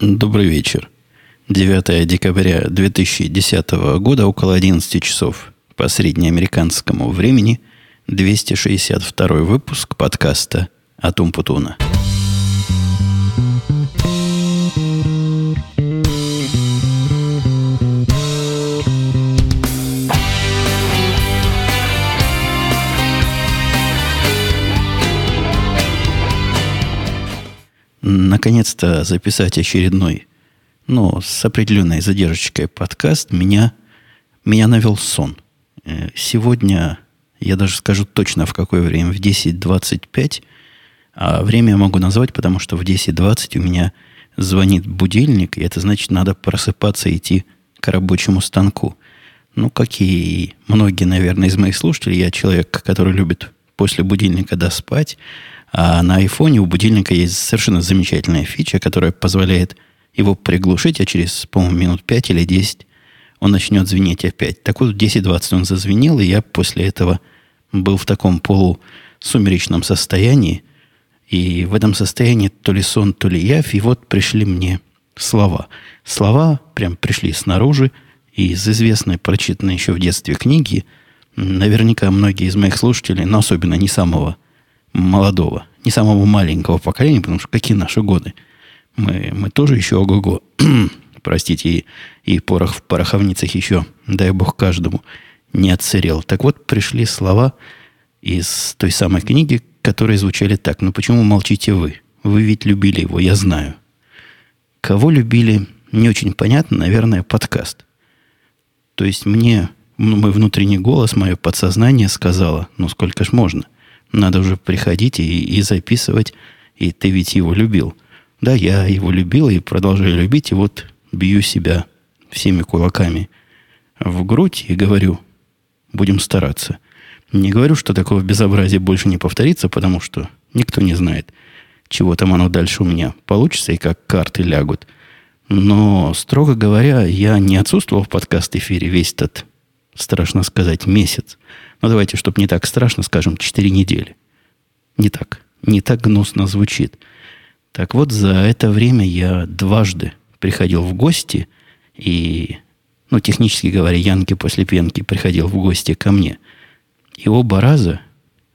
Добрый вечер. 9 декабря 2010 года, около 11 часов по среднеамериканскому времени, 262 выпуск подкаста «Атум Путуна». Наконец-то записать очередной, ну, с определенной задержкой подкаст меня, меня навел сон. Э, сегодня, я даже скажу точно в какое время, в 10.25, а время я могу назвать, потому что в 10.20 у меня звонит будильник, и это значит, надо просыпаться и идти к рабочему станку. Ну, как и многие, наверное, из моих слушателей, я человек, который любит после будильника доспать, а на айфоне у будильника есть совершенно замечательная фича, которая позволяет его приглушить, а через, по-моему, минут 5 или 10 он начнет звенеть опять. Так вот, в 10-20 он зазвенел, и я после этого был в таком полусумеречном состоянии. И в этом состоянии то ли сон, то ли явь. И вот пришли мне слова. Слова прям пришли снаружи, из известной, прочитанной еще в детстве книги, наверняка многие из моих слушателей, но особенно не самого молодого, не самого маленького поколения, потому что какие наши годы. Мы, мы тоже еще ого-го, простите, и, и порох в пороховницах еще, дай бог каждому, не отсырел. Так вот, пришли слова из той самой книги, которые звучали так. Ну почему молчите вы? Вы ведь любили его, я знаю. Кого любили, не очень понятно, наверное, подкаст. То есть мне мой внутренний голос, мое подсознание сказало, ну сколько ж можно. Надо уже приходить и, и записывать. И ты ведь его любил. Да, я его любил и продолжаю любить. И вот бью себя всеми кулаками в грудь и говорю, будем стараться. Не говорю, что такого безобразия больше не повторится, потому что никто не знает, чего там оно дальше у меня получится и как карты лягут. Но, строго говоря, я не отсутствовал в подкаст-эфире весь этот, страшно сказать, месяц. Ну, давайте, чтобы не так страшно, скажем, 4 недели. Не так. Не так гнусно звучит. Так вот, за это время я дважды приходил в гости, и, ну, технически говоря, Янки после пенки приходил в гости ко мне. И оба раза,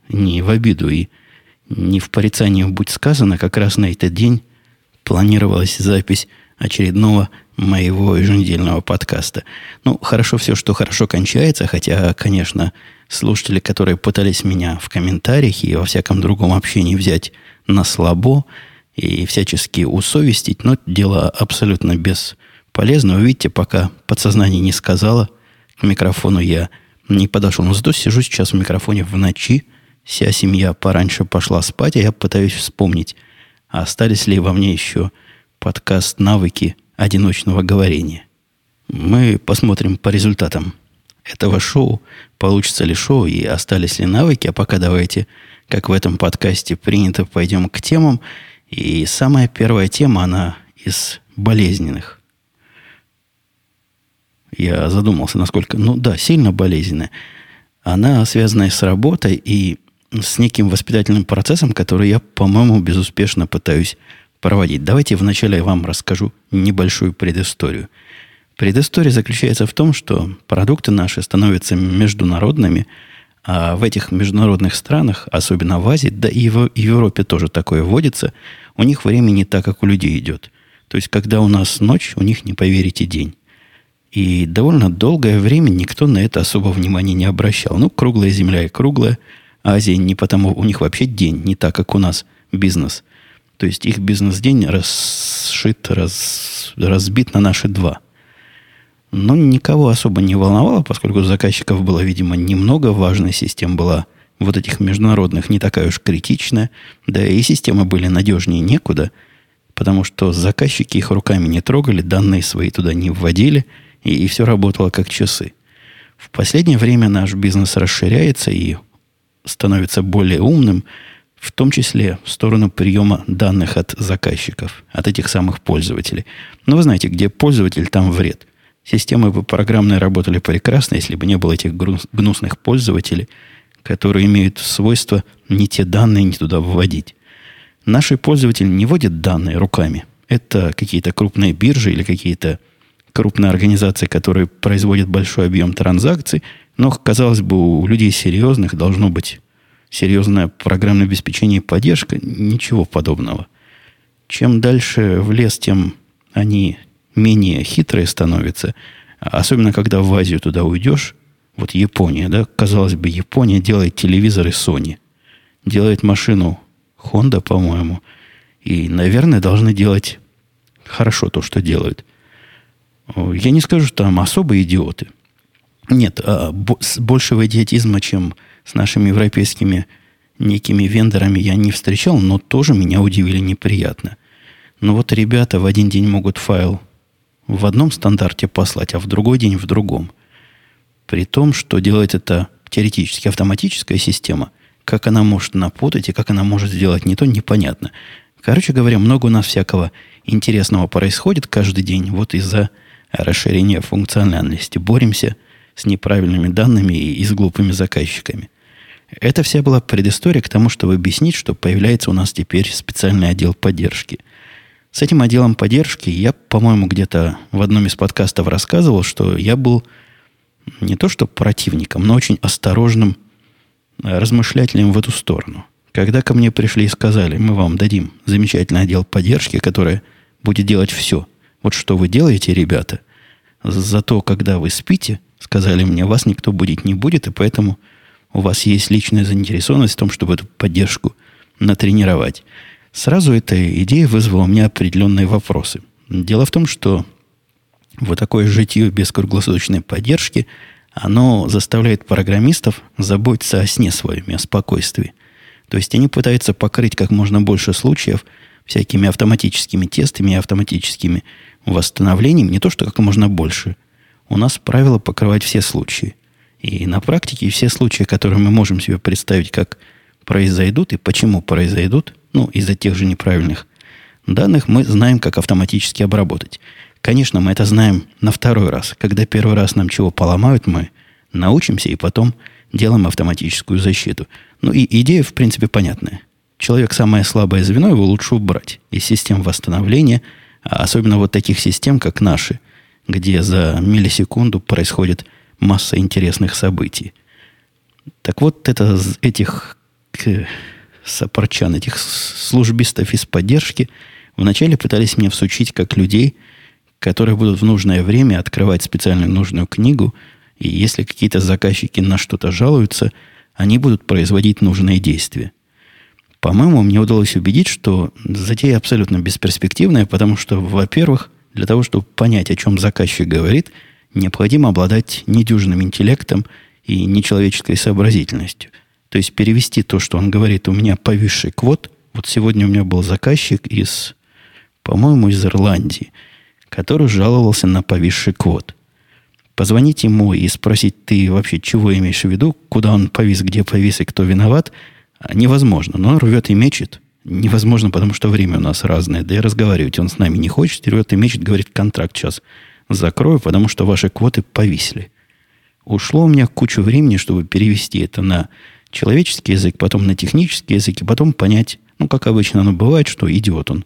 не в обиду и не в порицании будь сказано, как раз на этот день планировалась запись очередного моего еженедельного подкаста. Ну, хорошо все, что хорошо кончается, хотя, конечно, слушатели, которые пытались меня в комментариях и во всяком другом общении взять на слабо и всячески усовестить, но дело абсолютно бесполезно. Вы видите, пока подсознание не сказала, к микрофону я не подошел. Но зато сижу сейчас в микрофоне в ночи, вся семья пораньше пошла спать, а я пытаюсь вспомнить, остались ли во мне еще подкаст «Навыки одиночного говорения». Мы посмотрим по результатам этого шоу, получится ли шоу и остались ли навыки. А пока давайте, как в этом подкасте принято, пойдем к темам. И самая первая тема, она из болезненных. Я задумался, насколько... Ну да, сильно болезненная. Она связана с работой и с неким воспитательным процессом, который я, по-моему, безуспешно пытаюсь проводить. Давайте вначале я вам расскажу небольшую предысторию – Предыстория заключается в том, что продукты наши становятся международными, а в этих международных странах, особенно в Азии, да и в Европе тоже такое вводится, у них время не так, как у людей идет. То есть, когда у нас ночь, у них, не поверите, день. И довольно долгое время никто на это особо внимания не обращал. Ну, круглая земля и круглая. Азия не потому, у них вообще день, не так, как у нас бизнес. То есть их бизнес-день расшит, раз, разбит на наши два – но никого особо не волновало, поскольку заказчиков было, видимо, немного. Важная система была вот этих международных не такая уж критичная. Да и системы были надежнее некуда, потому что заказчики их руками не трогали, данные свои туда не вводили, и, и все работало как часы. В последнее время наш бизнес расширяется и становится более умным, в том числе в сторону приема данных от заказчиков, от этих самых пользователей. Но вы знаете, где пользователь, там вред. Системы бы программные работали прекрасно, если бы не было этих гнусных пользователей, которые имеют свойство не те данные не туда вводить. Наши пользователи не вводят данные руками. Это какие-то крупные биржи или какие-то крупные организации, которые производят большой объем транзакций, но, казалось бы, у людей серьезных должно быть серьезное программное обеспечение и поддержка. Ничего подобного. Чем дальше в лес, тем они менее хитрые становятся. Особенно, когда в Азию туда уйдешь. Вот Япония, да, казалось бы, Япония делает телевизоры Sony. Делает машину Honda, по-моему. И, наверное, должны делать хорошо то, что делают. Я не скажу, что там особые идиоты. Нет, а большего идиотизма, чем с нашими европейскими некими вендорами я не встречал, но тоже меня удивили неприятно. Но вот ребята в один день могут файл в одном стандарте послать, а в другой день в другом. При том, что делает это теоретически автоматическая система, как она может напутать и как она может сделать не то, непонятно. Короче говоря, много у нас всякого интересного происходит каждый день вот из-за расширения функциональности. Боремся с неправильными данными и с глупыми заказчиками. Это вся была предыстория к тому, чтобы объяснить, что появляется у нас теперь специальный отдел поддержки. С этим отделом поддержки я, по-моему, где-то в одном из подкастов рассказывал, что я был не то что противником, но очень осторожным размышлятелем в эту сторону. Когда ко мне пришли и сказали, мы вам дадим замечательный отдел поддержки, который будет делать все. Вот что вы делаете, ребята. Зато, когда вы спите, сказали мне, вас никто будить не будет, и поэтому у вас есть личная заинтересованность в том, чтобы эту поддержку натренировать. Сразу эта идея вызвала у меня определенные вопросы. Дело в том, что вот такое житье без круглосуточной поддержки, оно заставляет программистов заботиться о сне своем, о спокойствии. То есть они пытаются покрыть как можно больше случаев всякими автоматическими тестами и автоматическими восстановлениями, не то что как можно больше. У нас правило покрывать все случаи. И на практике все случаи, которые мы можем себе представить, как произойдут и почему произойдут, ну, из-за тех же неправильных данных, мы знаем, как автоматически обработать. Конечно, мы это знаем на второй раз. Когда первый раз нам чего поломают, мы научимся и потом делаем автоматическую защиту. Ну и идея, в принципе, понятная. Человек самое слабое звено, его лучше убрать из систем восстановления, а особенно вот таких систем, как наши, где за миллисекунду происходит масса интересных событий. Так вот, это этих сопорчан, этих службистов из поддержки, вначале пытались мне всучить как людей, которые будут в нужное время открывать специальную нужную книгу, и если какие-то заказчики на что-то жалуются, они будут производить нужные действия. По-моему, мне удалось убедить, что затея абсолютно бесперспективная, потому что, во-первых, для того, чтобы понять, о чем заказчик говорит, необходимо обладать недюжным интеллектом и нечеловеческой сообразительностью – то есть перевести то, что он говорит, у меня повисший квот. Вот сегодня у меня был заказчик из, по-моему, из Ирландии, который жаловался на повисший квот. Позвонить ему и спросить, ты вообще чего имеешь в виду, куда он повис, где повис и кто виноват, невозможно. Но рвет и мечет. Невозможно, потому что время у нас разное. Да и разговаривать он с нами не хочет, рвет и мечет, говорит, контракт сейчас закрою, потому что ваши квоты повисли. Ушло у меня кучу времени, чтобы перевести это на человеческий язык, потом на технический язык, и потом понять, ну, как обычно оно бывает, что идиот он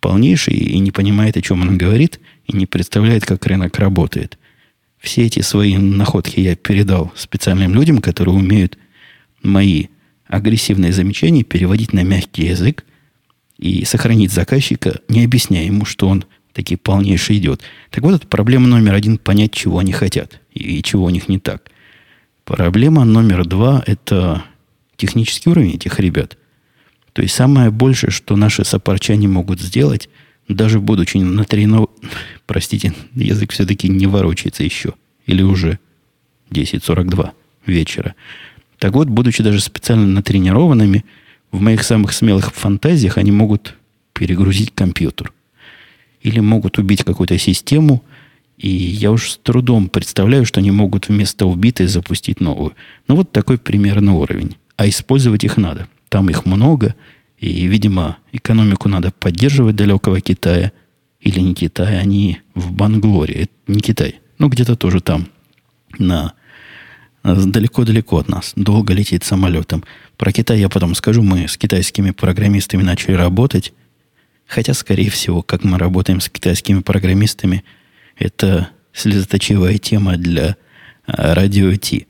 полнейший и не понимает, о чем он говорит, и не представляет, как рынок работает. Все эти свои находки я передал специальным людям, которые умеют мои агрессивные замечания переводить на мягкий язык и сохранить заказчика, не объясняя ему, что он таки полнейший идиот. Так вот, это проблема номер один – понять, чего они хотят и чего у них не так – Проблема номер два – это технический уровень этих ребят. То есть самое большее, что наши сопарчане могут сделать, даже будучи натренов... Простите, язык все-таки не ворочается еще. Или уже 10.42 вечера. Так вот, будучи даже специально натренированными, в моих самых смелых фантазиях они могут перегрузить компьютер. Или могут убить какую-то систему – и я уж с трудом представляю, что они могут вместо убитой запустить новую. Ну, вот такой примерно уровень. А использовать их надо. Там их много, и, видимо, экономику надо поддерживать далекого Китая. Или не Китай, они в Банглоре. Это не Китай. Ну, где-то тоже там. На далеко-далеко от нас. Долго летит самолетом. Про Китай я потом скажу. Мы с китайскими программистами начали работать. Хотя, скорее всего, как мы работаем с китайскими программистами, это слезоточивая тема для а, радио Ти.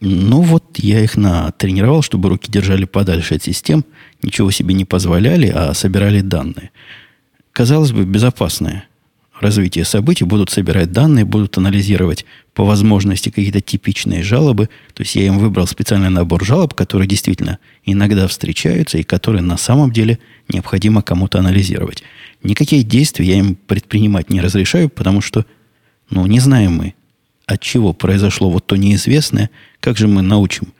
Ну вот, я их натренировал, чтобы руки держали подальше от систем, ничего себе не позволяли, а собирали данные. Казалось бы, безопасное развитие событий, будут собирать данные, будут анализировать по возможности какие-то типичные жалобы. То есть я им выбрал специальный набор жалоб, которые действительно иногда встречаются и которые на самом деле необходимо кому-то анализировать. Никакие действия я им предпринимать не разрешаю, потому что, ну, не знаем мы, от чего произошло вот то неизвестное, как же мы научим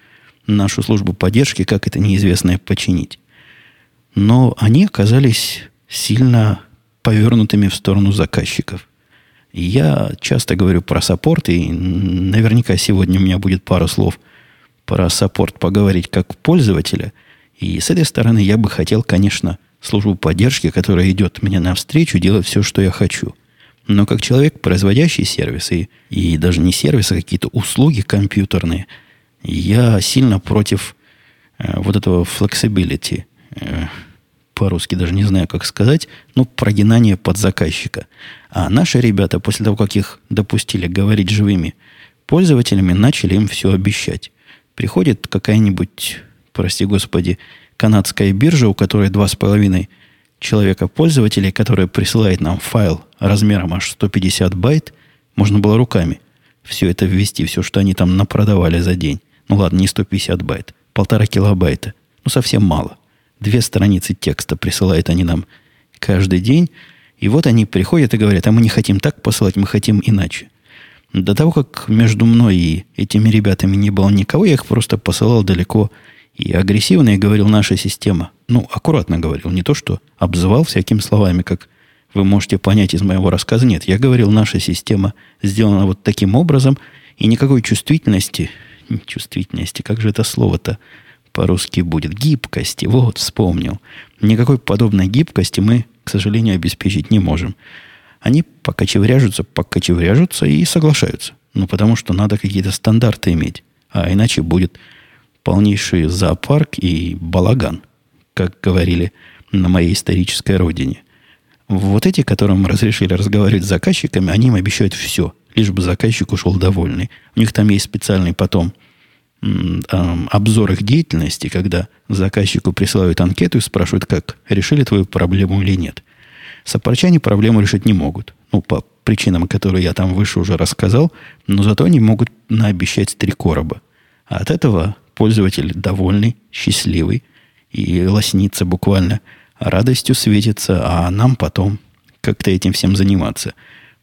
нашу службу поддержки, как это неизвестное починить. Но они оказались сильно повернутыми в сторону заказчиков. Я часто говорю про саппорт, и наверняка сегодня у меня будет пару слов про саппорт поговорить как пользователя. И с этой стороны я бы хотел, конечно, службу поддержки, которая идет мне навстречу, делать все, что я хочу. Но как человек, производящий сервисы, и даже не сервисы, а какие-то услуги компьютерные, я сильно против э, вот этого flexibility, э, по-русски даже не знаю, как сказать, ну, прогинание под заказчика. А наши ребята, после того, как их допустили говорить живыми пользователями, начали им все обещать. Приходит какая-нибудь, прости господи, канадская биржа, у которой 2,5 человека пользователей, которая присылает нам файл размером аж 150 байт, можно было руками все это ввести, все, что они там напродавали за день. Ну ладно, не 150 байт, полтора килобайта. Ну, совсем мало. Две страницы текста присылают они нам каждый день. И вот они приходят и говорят, а мы не хотим так посылать, мы хотим иначе. До того, как между мной и этими ребятами не было никого, я их просто посылал далеко и агрессивно, и говорил, наша система, ну, аккуратно говорил, не то, что обзывал всякими словами, как вы можете понять из моего рассказа. Нет, я говорил, наша система сделана вот таким образом, и никакой чувствительности, чувствительности, как же это слово-то, по-русски будет гибкости. Вот, вспомнил. Никакой подобной гибкости мы, к сожалению, обеспечить не можем. Они покочевряжутся, покочевряжутся и соглашаются. Ну, потому что надо какие-то стандарты иметь. А иначе будет полнейший зоопарк и балаган, как говорили на моей исторической родине. Вот эти, которым разрешили разговаривать с заказчиками, они им обещают все, лишь бы заказчик ушел довольный. У них там есть специальный потом – обзор их деятельности, когда заказчику присылают анкету и спрашивают, как решили твою проблему или нет. Сопорчане проблему решить не могут. Ну, по причинам, которые я там выше уже рассказал, но зато они могут наобещать три короба. А от этого пользователь довольный, счастливый и лоснится буквально, радостью светится, а нам потом как-то этим всем заниматься.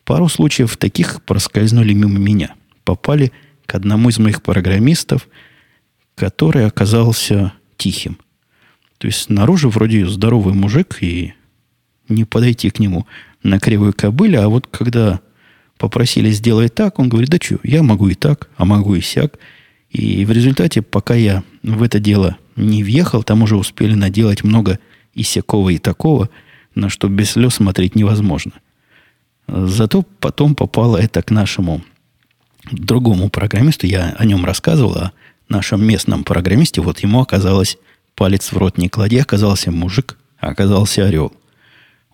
Пару случаев таких проскользнули мимо меня. Попали к одному из моих программистов, который оказался тихим. То есть снаружи вроде здоровый мужик, и не подойти к нему на кривую кобыле, а вот когда попросили сделать так, он говорит, да что, я могу и так, а могу и сяк. И в результате, пока я в это дело не въехал, там уже успели наделать много и сякого, и такого, на что без слез смотреть невозможно. Зато потом попало это к нашему другому программисту, я о нем рассказывал, о нашем местном программисте, вот ему оказалось палец в рот не клади, оказался мужик, а оказался орел.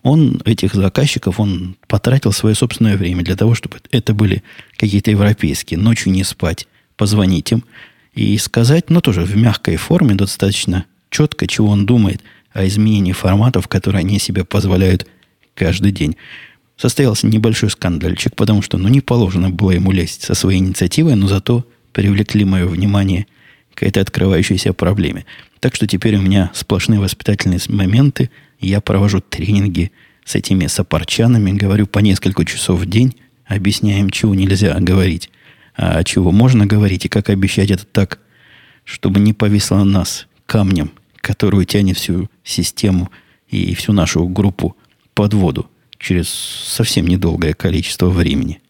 Он, этих заказчиков, он потратил свое собственное время для того, чтобы это были какие-то европейские. Ночью не спать, позвонить им и сказать, но ну, тоже в мягкой форме, достаточно четко, чего он думает о изменении форматов, которые они себе позволяют каждый день состоялся небольшой скандальчик, потому что ну, не положено было ему лезть со своей инициативой, но зато привлекли мое внимание к этой открывающейся проблеме. Так что теперь у меня сплошные воспитательные моменты. Я провожу тренинги с этими сопарчанами, говорю по несколько часов в день, объясняем, чего нельзя говорить, а чего можно говорить, и как обещать это так, чтобы не повисло на нас камнем, которую тянет всю систему и всю нашу группу под воду через совсем недолгое количество времени.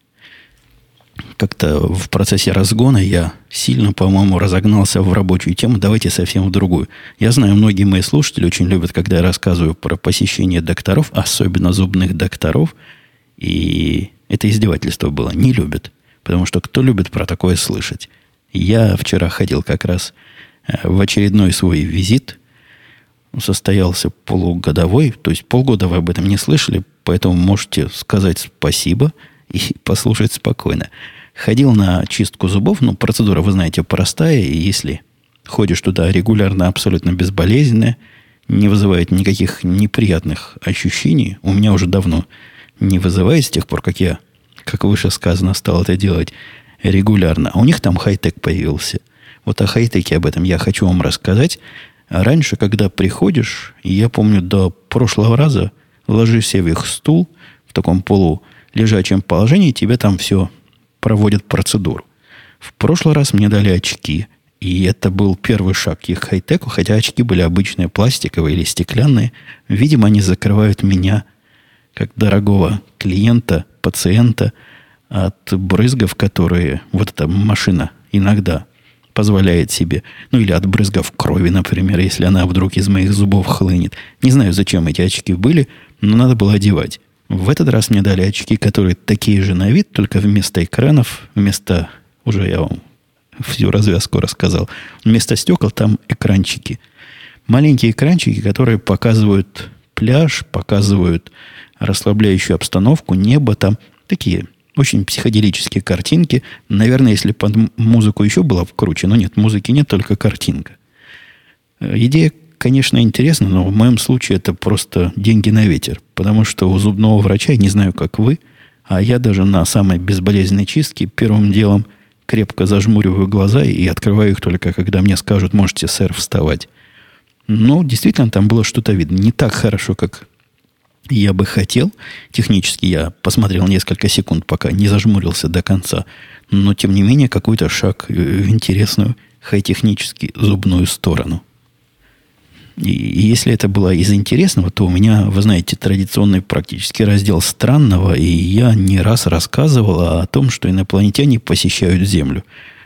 Как-то в процессе разгона я сильно, по-моему, разогнался в рабочую тему. Давайте совсем в другую. Я знаю, многие мои слушатели очень любят, когда я рассказываю про посещение докторов, особенно зубных докторов. И это издевательство было. Не любят. Потому что кто любит про такое слышать? Я вчера ходил как раз э, в очередной свой визит состоялся полугодовой, то есть полгода вы об этом не слышали, поэтому можете сказать спасибо и послушать спокойно. Ходил на чистку зубов, ну, процедура, вы знаете, простая, и если ходишь туда регулярно, абсолютно безболезненная, не вызывает никаких неприятных ощущений, у меня уже давно не вызывает с тех пор, как я, как выше сказано, стал это делать регулярно. А у них там хай-тек появился. Вот о хай-теке об этом я хочу вам рассказать. Раньше, когда приходишь, я помню, до прошлого раза ложишься в их стул в таком полулежачем положении, тебе там все проводят процедуру. В прошлый раз мне дали очки, и это был первый шаг к их хай-теку, хотя очки были обычные, пластиковые или стеклянные. Видимо, они закрывают меня, как дорогого клиента, пациента, от брызгов, которые вот эта машина иногда позволяет себе. Ну, или от брызгов крови, например, если она вдруг из моих зубов хлынет. Не знаю, зачем эти очки были, но надо было одевать. В этот раз мне дали очки, которые такие же на вид, только вместо экранов, вместо... Уже я вам всю развязку рассказал. Вместо стекол там экранчики. Маленькие экранчики, которые показывают пляж, показывают расслабляющую обстановку, небо там. Такие очень психоделические картинки. Наверное, если под музыку еще было круче, но нет, музыки нет, только картинка. Э, идея, конечно, интересна, но в моем случае это просто деньги на ветер. Потому что у зубного врача, не знаю, как вы, а я даже на самой безболезненной чистке первым делом – крепко зажмуриваю глаза и открываю их только, когда мне скажут, можете, сэр, вставать. Ну, действительно, там было что-то видно. Не так хорошо, как я бы хотел. Технически я посмотрел несколько секунд, пока не зажмурился до конца. Но, тем не менее, какой-то шаг в интересную хай-технически зубную сторону. И, и если это было из интересного, то у меня, вы знаете, традиционный практически раздел странного, и я не раз рассказывал о том, что инопланетяне посещают Землю.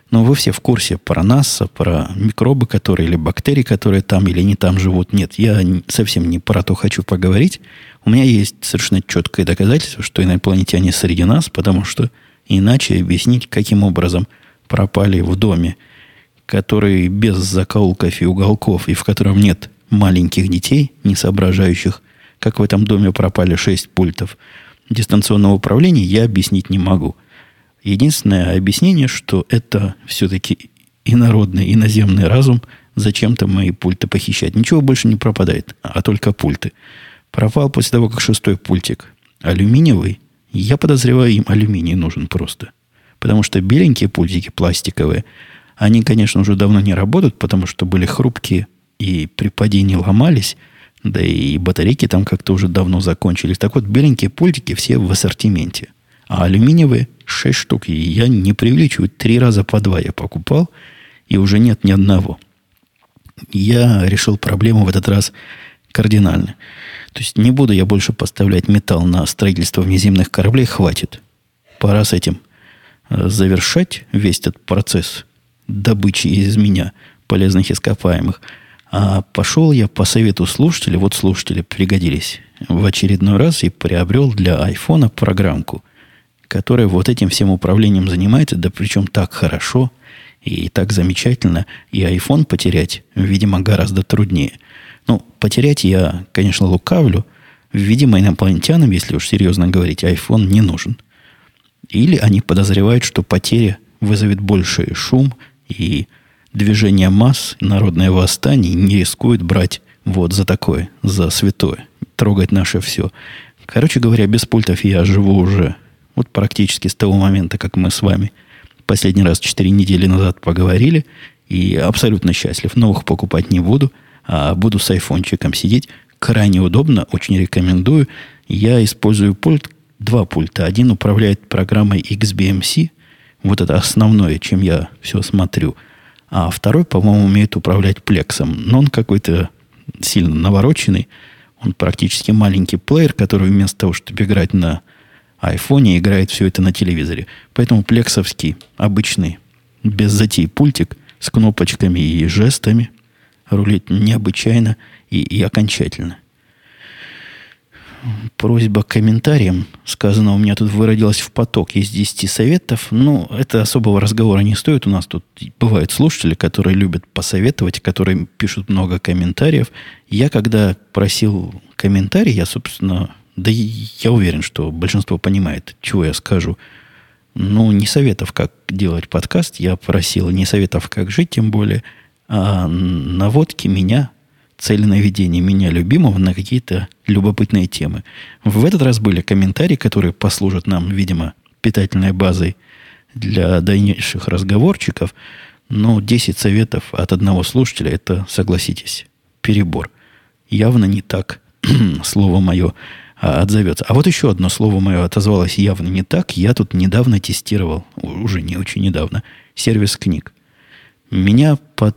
Но вы все в курсе про НАСА, про микробы, которые или бактерии, которые там или не там живут. Нет, я совсем не про то хочу поговорить. У меня есть совершенно четкое доказательство, что инопланетяне среди нас, потому что иначе объяснить, каким образом пропали в доме, который без закоулков и уголков, и в котором нет маленьких детей, не соображающих, как в этом доме пропали шесть пультов дистанционного управления, я объяснить не могу. Единственное объяснение, что это все-таки инородный, иноземный разум, зачем-то мои пульты похищать. Ничего больше не пропадает, а только пульты. Пропал после того, как шестой пультик алюминиевый, я подозреваю, им алюминий нужен просто. Потому что беленькие пультики пластиковые, они, конечно, уже давно не работают, потому что были хрупкие и при падении ломались, да и батарейки там как-то уже давно закончились. Так вот, беленькие пультики все в ассортименте. А алюминиевые 6 штук. И я не преувеличиваю, три раза по два я покупал, и уже нет ни одного. Я решил проблему в этот раз кардинально. То есть не буду я больше поставлять металл на строительство внеземных кораблей, хватит. Пора с этим э, завершать весь этот процесс добычи из меня полезных ископаемых – а пошел я по совету слушателей, вот слушатели пригодились в очередной раз и приобрел для айфона программку, которая вот этим всем управлением занимается, да причем так хорошо и так замечательно, и iPhone потерять, видимо, гораздо труднее. Ну, потерять я, конечно, лукавлю. Видимо, инопланетянам, если уж серьезно говорить, iPhone не нужен. Или они подозревают, что потеря вызовет больший шум и движение масс, народное восстание не рискует брать вот за такое, за святое, трогать наше все. Короче говоря, без пультов я живу уже вот практически с того момента, как мы с вами последний раз 4 недели назад поговорили, и абсолютно счастлив. Новых покупать не буду, а буду с айфончиком сидеть. Крайне удобно, очень рекомендую. Я использую пульт, два пульта. Один управляет программой XBMC, вот это основное, чем я все смотрю – а второй, по-моему, умеет управлять плексом. Но он какой-то сильно навороченный. Он практически маленький плеер, который вместо того, чтобы играть на айфоне, играет все это на телевизоре. Поэтому плексовский, обычный, без затей пультик с кнопочками и жестами рулит необычайно и, и окончательно. просьба к комментариям. Сказано, у меня тут выродилась в поток из 10 советов. Ну, это особого разговора не стоит. У нас тут бывают слушатели, которые любят посоветовать, которые пишут много комментариев. Я, когда просил комментарий, я, собственно, да я уверен, что большинство понимает, чего я скажу. Ну, не советов, как делать подкаст, я просил не советов, как жить, тем более, а наводки меня цели наведения меня любимого на какие-то любопытные темы. В этот раз были комментарии, которые послужат нам, видимо, питательной базой для дальнейших разговорчиков. Но 10 советов от одного слушателя, это, согласитесь, перебор. Явно не так слово мое а, отзовется. А вот еще одно слово мое отозвалось явно не так. Я тут недавно тестировал, уже не очень недавно, сервис книг. Меня под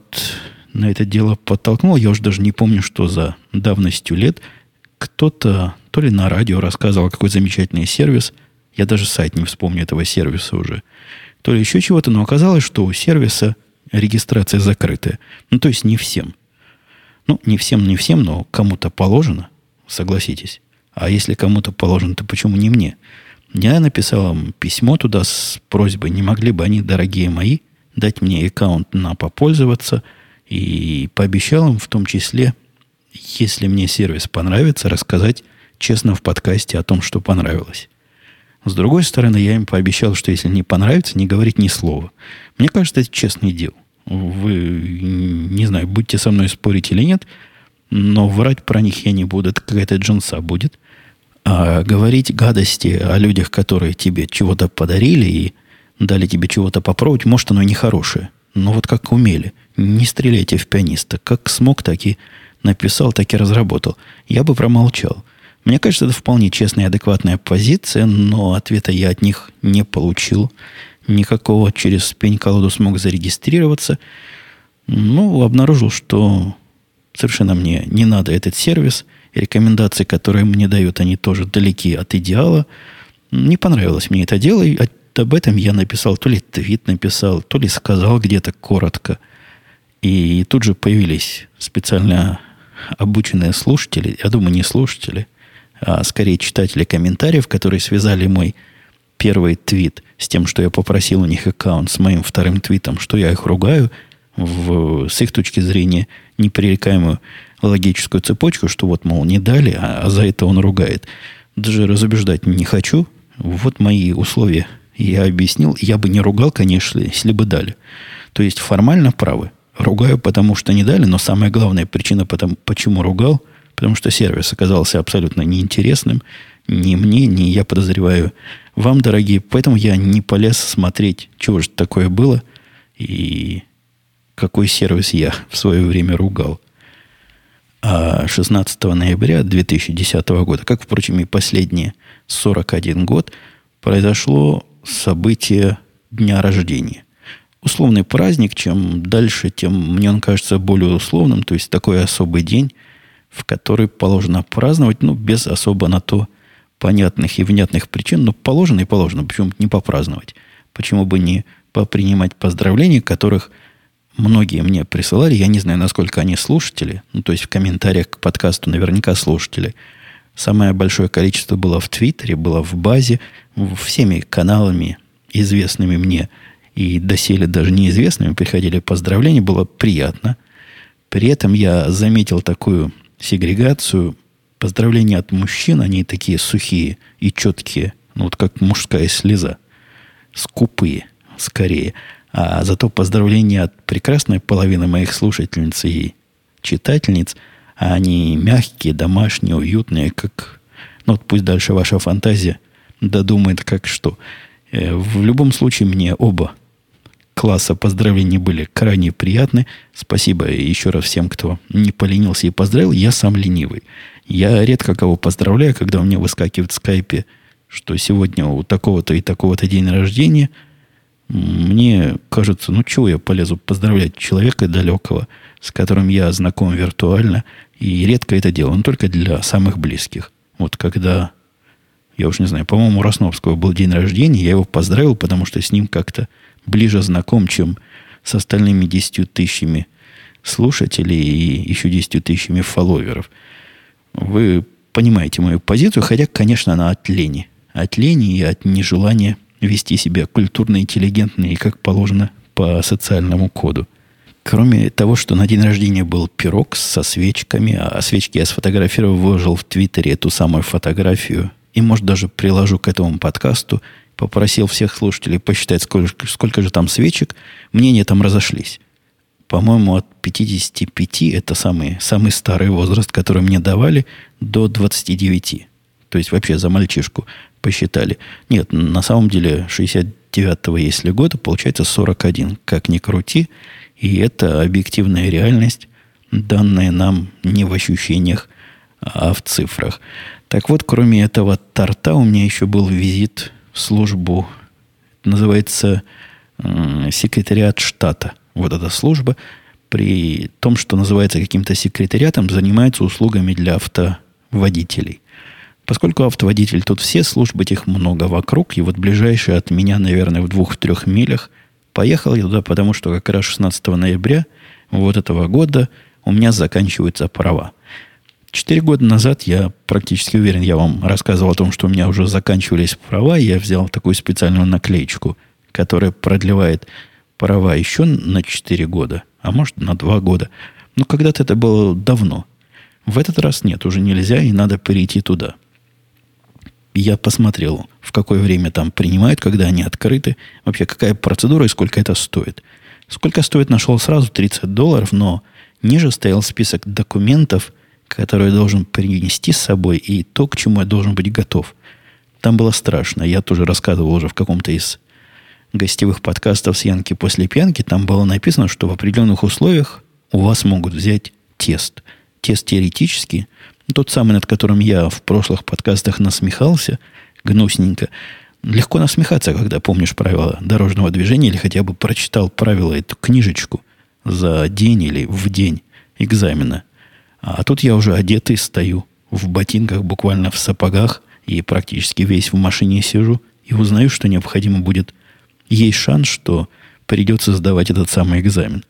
на это дело подтолкнул, я уже даже не помню, что за давностью лет, кто-то то ли на радио рассказывал, какой замечательный сервис, я даже сайт не вспомню этого сервиса уже, то ли еще чего-то, но оказалось, что у сервиса регистрация закрытая. Ну, то есть не всем. Ну, не всем, не всем, но кому-то положено, согласитесь. А если кому-то положено, то почему не мне? Я написал им письмо туда с просьбой, не могли бы они, дорогие мои, дать мне аккаунт на попользоваться – и пообещал им в том числе, если мне сервис понравится, рассказать честно в подкасте о том, что понравилось. С другой стороны, я им пообещал, что если не понравится, не говорить ни слова. Мне кажется, это честный дел. Вы, не знаю, будете со мной спорить или нет, но врать про них я не буду. Это какая-то джинса будет. А говорить гадости о людях, которые тебе чего-то подарили и дали тебе чего-то попробовать, может, оно нехорошее. Но вот как умели. Не стреляйте в пианиста. Как смог, так и написал, так и разработал. Я бы промолчал. Мне кажется, это вполне честная и адекватная позиция, но ответа я от них не получил. Никакого через пень-колоду смог зарегистрироваться. Ну, обнаружил, что совершенно мне не надо этот сервис. Рекомендации, которые мне дают, они тоже далеки от идеала. Не понравилось мне это дело, и об этом я написал, то ли твит написал, то ли сказал где-то коротко. И тут же появились специально обученные слушатели, я думаю, не слушатели, а скорее читатели комментариев, которые связали мой первый твит с тем, что я попросил у них аккаунт с моим вторым твитом, что я их ругаю, в, с их точки зрения непререкаемую логическую цепочку, что вот, мол, не дали, а, а за это он ругает. Даже разубеждать не хочу. Вот мои условия я объяснил, я бы не ругал, конечно, если бы дали. То есть формально правы. Ругаю, потому что не дали, но самая главная причина, потому, почему ругал, потому что сервис оказался абсолютно неинтересным ни мне, ни, я подозреваю, вам, дорогие. Поэтому я не полез смотреть, чего же такое было и какой сервис я в свое время ругал. А 16 ноября 2010 года, как, впрочем, и последние 41 год, произошло событие дня рождения. Условный праздник, чем дальше, тем мне он кажется более условным, то есть такой особый день, в который положено праздновать, ну, без особо на то понятных и внятных причин, но положено и положено, почему не попраздновать, почему бы не попринимать поздравления, которых многие мне присылали, я не знаю, насколько они слушатели, ну, то есть в комментариях к подкасту наверняка слушатели – Самое большое количество было в Твиттере, было в базе, всеми каналами, известными мне и доселе даже неизвестными, приходили поздравления, было приятно. При этом я заметил такую сегрегацию. Поздравления от мужчин, они такие сухие и четкие, ну вот как мужская слеза. Скупые, скорее. А зато поздравления от прекрасной половины моих слушательниц и читательниц – они мягкие, домашние, уютные, как... Ну, вот пусть дальше ваша фантазия додумает, как что. Э, в любом случае, мне оба класса поздравлений были крайне приятны. Спасибо еще раз всем, кто не поленился и поздравил. Я сам ленивый. Я редко кого поздравляю, когда у меня выскакивает в скайпе, что сегодня у такого-то и такого-то день рождения. Мне кажется, ну чего я полезу поздравлять человека далекого, с которым я знаком виртуально, и редко это делаю, но только для самых близких. Вот когда, я уж не знаю, по-моему, у Росновского был день рождения, я его поздравил, потому что с ним как-то ближе знаком, чем с остальными десятью тысячами слушателей и еще десятью тысячами фолловеров. Вы понимаете мою позицию, хотя, конечно, она от лени. От лени и от нежелания вести себя культурно, интеллигентно и как положено по социальному коду. Кроме того, что на день рождения был пирог со свечками, а свечки я сфотографировал, выложил в Твиттере эту самую фотографию, и, может, даже приложу к этому подкасту, попросил всех слушателей посчитать, сколько, сколько же там свечек, мнения там разошлись. По-моему, от 55, это самый, самый старый возраст, который мне давали, до 29. То есть вообще за мальчишку посчитали. Нет, на самом деле 69-го, если года, получается 41. Как ни крути. И это объективная реальность, данная нам не в ощущениях, а в цифрах. Так вот, кроме этого торта, у меня еще был визит в службу, называется э, секретариат штата. Вот эта служба, при том, что называется каким-то секретариатом, занимается услугами для автоводителей. Поскольку автоводитель тут все, служб этих много вокруг, и вот ближайшая от меня, наверное, в двух-трех милях, поехал я туда, потому что как раз 16 ноября вот этого года у меня заканчиваются права. Четыре года назад я практически уверен, я вам рассказывал о том, что у меня уже заканчивались права, я взял такую специальную наклеечку, которая продлевает права еще на 4 года, а может на 2 года. Но когда-то это было давно. В этот раз нет, уже нельзя, и надо перейти туда – я посмотрел, в какое время там принимают, когда они открыты, вообще какая процедура и сколько это стоит. Сколько стоит, нашел сразу 30 долларов, но ниже стоял список документов, которые я должен принести с собой, и то, к чему я должен быть готов. Там было страшно. Я тоже рассказывал уже в каком-то из гостевых подкастов с Янки после пьянки. Там было написано, что в определенных условиях у вас могут взять тест. Тест теоретический – тот самый, над которым я в прошлых подкастах насмехался, гнусненько. Легко насмехаться, когда помнишь правила дорожного движения или хотя бы прочитал правила эту книжечку за день или в день экзамена. А тут я уже одетый стою в ботинках, буквально в сапогах, и практически весь в машине сижу, и узнаю, что необходимо будет. Есть шанс, что придется сдавать этот самый экзамен.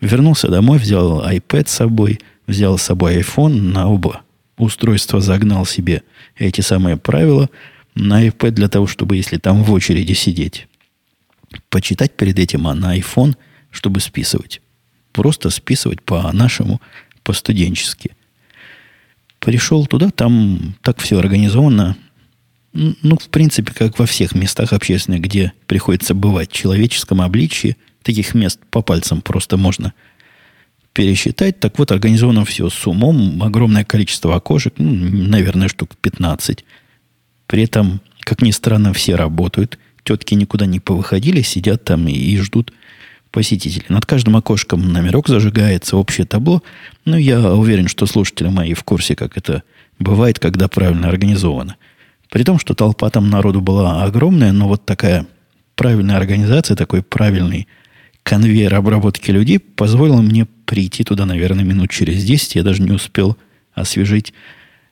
Вернулся домой, взял iPad с собой, взял с собой iPhone на оба устройство загнал себе эти самые правила на iPad для того, чтобы, если там в очереди сидеть, почитать перед этим, а на iPhone, чтобы списывать. Просто списывать по-нашему, по-студенчески. Пришел туда, там так все организовано. Ну, в принципе, как во всех местах общественных, где приходится бывать в человеческом обличии, таких мест по пальцам просто можно – пересчитать. Так вот, организовано все с умом, огромное количество окошек, ну, наверное, штук 15. При этом, как ни странно, все работают. Тетки никуда не повыходили, сидят там и, и ждут посетителей. Над каждым окошком номерок зажигается, общее табло. Ну, я уверен, что слушатели мои в курсе, как это бывает, когда правильно организовано. При том, что толпа там народу была огромная, но вот такая правильная организация, такой правильный конвейер обработки людей позволил мне прийти туда, наверное, минут через 10. Я даже не успел освежить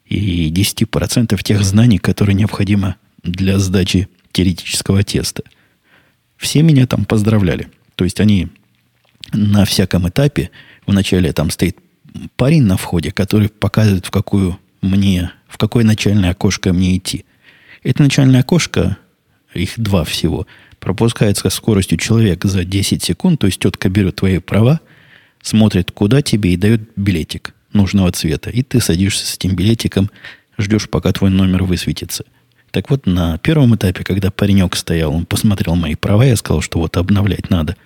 и 10% тех знаний, которые необходимо для сдачи теоретического теста. Все меня там поздравляли. То есть они на всяком этапе, вначале там стоит парень на входе, который показывает, в какую мне, в какое начальное окошко мне идти. Это начальное окошко, их два всего – пропускается скоростью человека за 10 секунд, то есть тетка берет твои права, смотрит, куда тебе, и дает билетик нужного цвета. И ты садишься с этим билетиком, ждешь, пока твой номер высветится. Так вот, на первом этапе, когда паренек стоял, он посмотрел мои права, я сказал, что вот обновлять надо.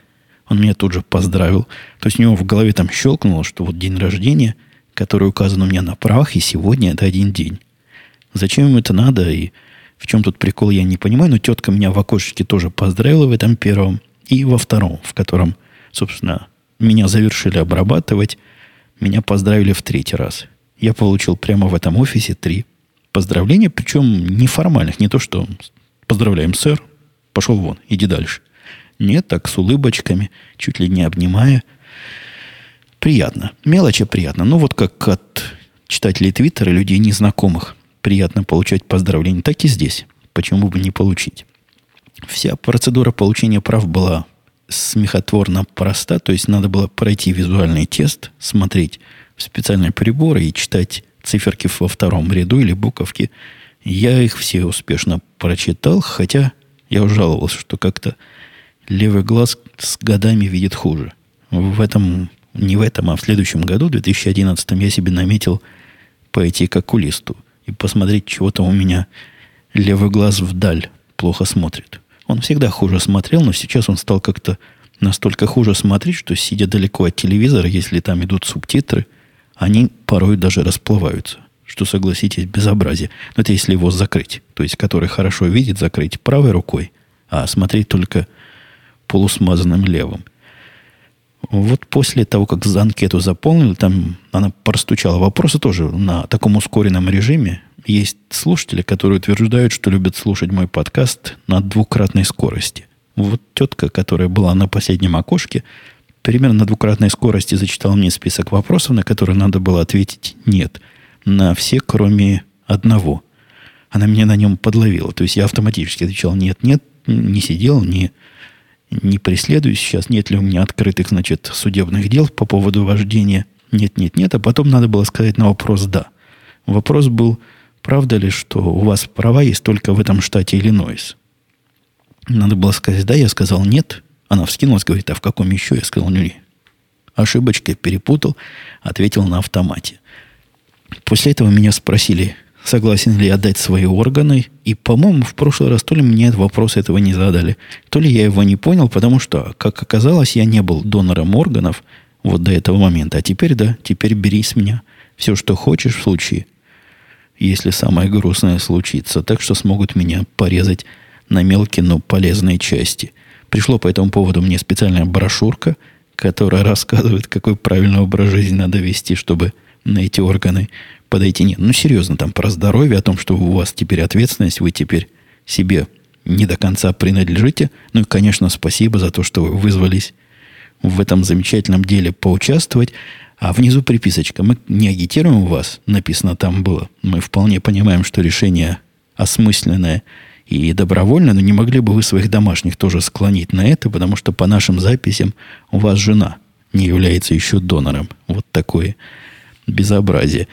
Он меня тут же поздравил. То есть у него в голове там щелкнуло, что вот день рождения, который указан у меня на правах, и сегодня это один день. Зачем ему это надо? И в чем тут прикол, я не понимаю, но тетка меня в окошечке тоже поздравила в этом первом и во втором, в котором, собственно, меня завершили обрабатывать, меня поздравили в третий раз. Я получил прямо в этом офисе три поздравления, причем неформальных, не то что поздравляем, сэр, пошел вон, иди дальше. Нет, так с улыбочками, чуть ли не обнимая. Приятно. Мелочи приятно. Ну, вот как от читателей Твиттера, людей незнакомых приятно получать поздравления, так и здесь. Почему бы не получить? Вся процедура получения прав была смехотворно проста, то есть надо было пройти визуальный тест, смотреть в специальные приборы и читать циферки во втором ряду или буковки. Я их все успешно прочитал, хотя я ужаловался, что как-то левый глаз с годами видит хуже. В этом, не в этом, а в следующем году, в 2011, я себе наметил пойти к окулисту и посмотреть, чего-то у меня левый глаз вдаль плохо смотрит. Он всегда хуже смотрел, но сейчас он стал как-то настолько хуже смотреть, что, сидя далеко от телевизора, если там идут субтитры, они порой даже расплываются. Что, согласитесь, безобразие. Но это если его закрыть. То есть, который хорошо видит, закрыть правой рукой, а смотреть только полусмазанным левым. Вот после того, как анкету заполнили, там она простучала вопросы тоже на таком ускоренном режиме. Есть слушатели, которые утверждают, что любят слушать мой подкаст на двукратной скорости. Вот тетка, которая была на последнем окошке, примерно на двукратной скорости зачитала мне список вопросов, на которые надо было ответить «нет». На все, кроме одного. Она меня на нем подловила. То есть я автоматически отвечал «нет, нет», не сидел, не, не преследую сейчас, нет ли у меня открытых, значит, судебных дел по поводу вождения. Нет, нет, нет. А потом надо было сказать на вопрос «да». Вопрос был, правда ли, что у вас права есть только в этом штате Иллинойс? Надо было сказать «да», я сказал «нет». Она вскинулась, говорит, а в каком еще? Я сказал «не». Ошибочкой перепутал, ответил на автомате. После этого меня спросили, согласен ли отдать свои органы. И, по-моему, в прошлый раз то ли мне вопрос этого не задали, то ли я его не понял, потому что, как оказалось, я не был донором органов вот до этого момента. А теперь, да, теперь бери с меня все, что хочешь в случае, если самое грустное случится. Так что смогут меня порезать на мелкие, но полезные части. Пришло по этому поводу мне специальная брошюрка, которая рассказывает, какой правильный образ жизни надо вести, чтобы на эти органы подойти. Нет, ну серьезно, там про здоровье, о том, что у вас теперь ответственность, вы теперь себе не до конца принадлежите. Ну и, конечно, спасибо за то, что вы вызвались в этом замечательном деле поучаствовать. А внизу приписочка. Мы не агитируем вас, написано там было. Мы вполне понимаем, что решение осмысленное и добровольно, но не могли бы вы своих домашних тоже склонить на это, потому что по нашим записям у вас жена не является еще донором. Вот такое безобразие.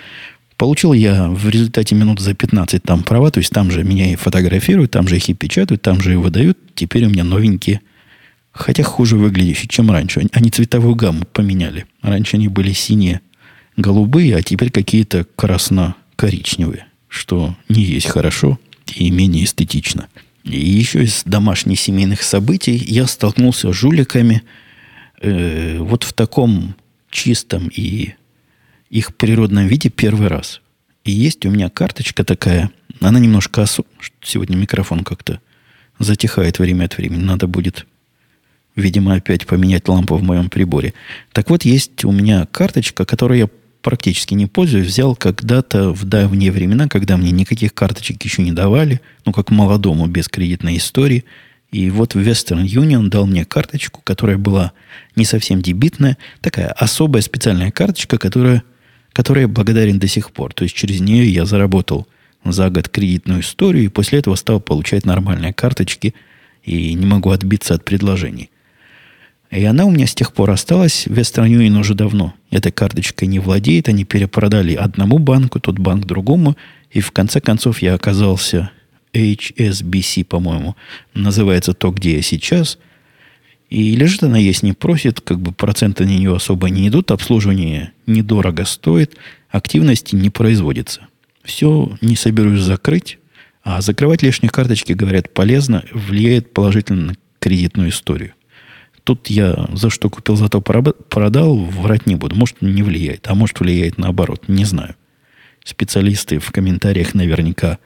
Получил я в результате минут за 15 там права, то есть там же меня и фотографируют, там же их и печатают, там же и выдают. Теперь у меня новенькие, хотя хуже выглядящие, чем раньше. Они цветовую гамму поменяли. Раньше они были синие, голубые, а теперь какие-то красно-коричневые, что не есть хорошо и менее эстетично. И еще из домашних семейных событий я столкнулся с жуликами э, вот в таком чистом и их природном виде первый раз. И есть у меня карточка такая, она немножко осу... Сегодня микрофон как-то затихает время от времени. Надо будет, видимо, опять поменять лампу в моем приборе. Так вот, есть у меня карточка, которую я практически не пользуюсь. Взял когда-то в давние времена, когда мне никаких карточек еще не давали, ну, как молодому, без кредитной истории. И вот Western Union дал мне карточку, которая была не совсем дебитная, такая особая специальная карточка, которая которой я благодарен до сих пор. То есть через нее я заработал за год кредитную историю, и после этого стал получать нормальные карточки, и не могу отбиться от предложений. И она у меня с тех пор осталась. Western Union уже давно этой карточкой не владеет. Они перепродали одному банку, тот банк другому. И в конце концов я оказался HSBC, по-моему, называется то, где я сейчас – и лежит она есть, не просит, как бы проценты на нее особо не идут, обслуживание недорого стоит, активности не производится. Все не соберусь закрыть, а закрывать лишние карточки, говорят, полезно, влияет положительно на кредитную историю. Тут я за что купил, зато продал, врать не буду. Может, не влияет, а может, влияет наоборот, не знаю. Специалисты в комментариях наверняка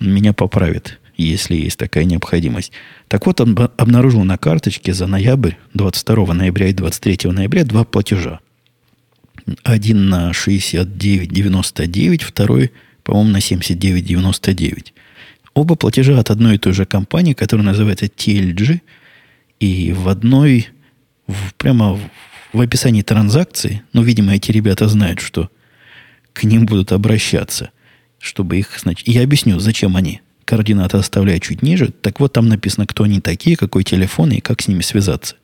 меня поправят если есть такая необходимость. Так вот, он обнаружил на карточке за ноябрь, 22 ноября и 23 ноября два платежа. Один на 69,99, второй, по-моему, на 79,99. Оба платежа от одной и той же компании, которая называется TLG, и в одной, в, прямо в, описании транзакции, ну, видимо, эти ребята знают, что к ним будут обращаться, чтобы их, значит, я объясню, зачем они координаты оставляю чуть ниже. Так вот, там написано, кто они такие, какой телефон и как с ними связаться.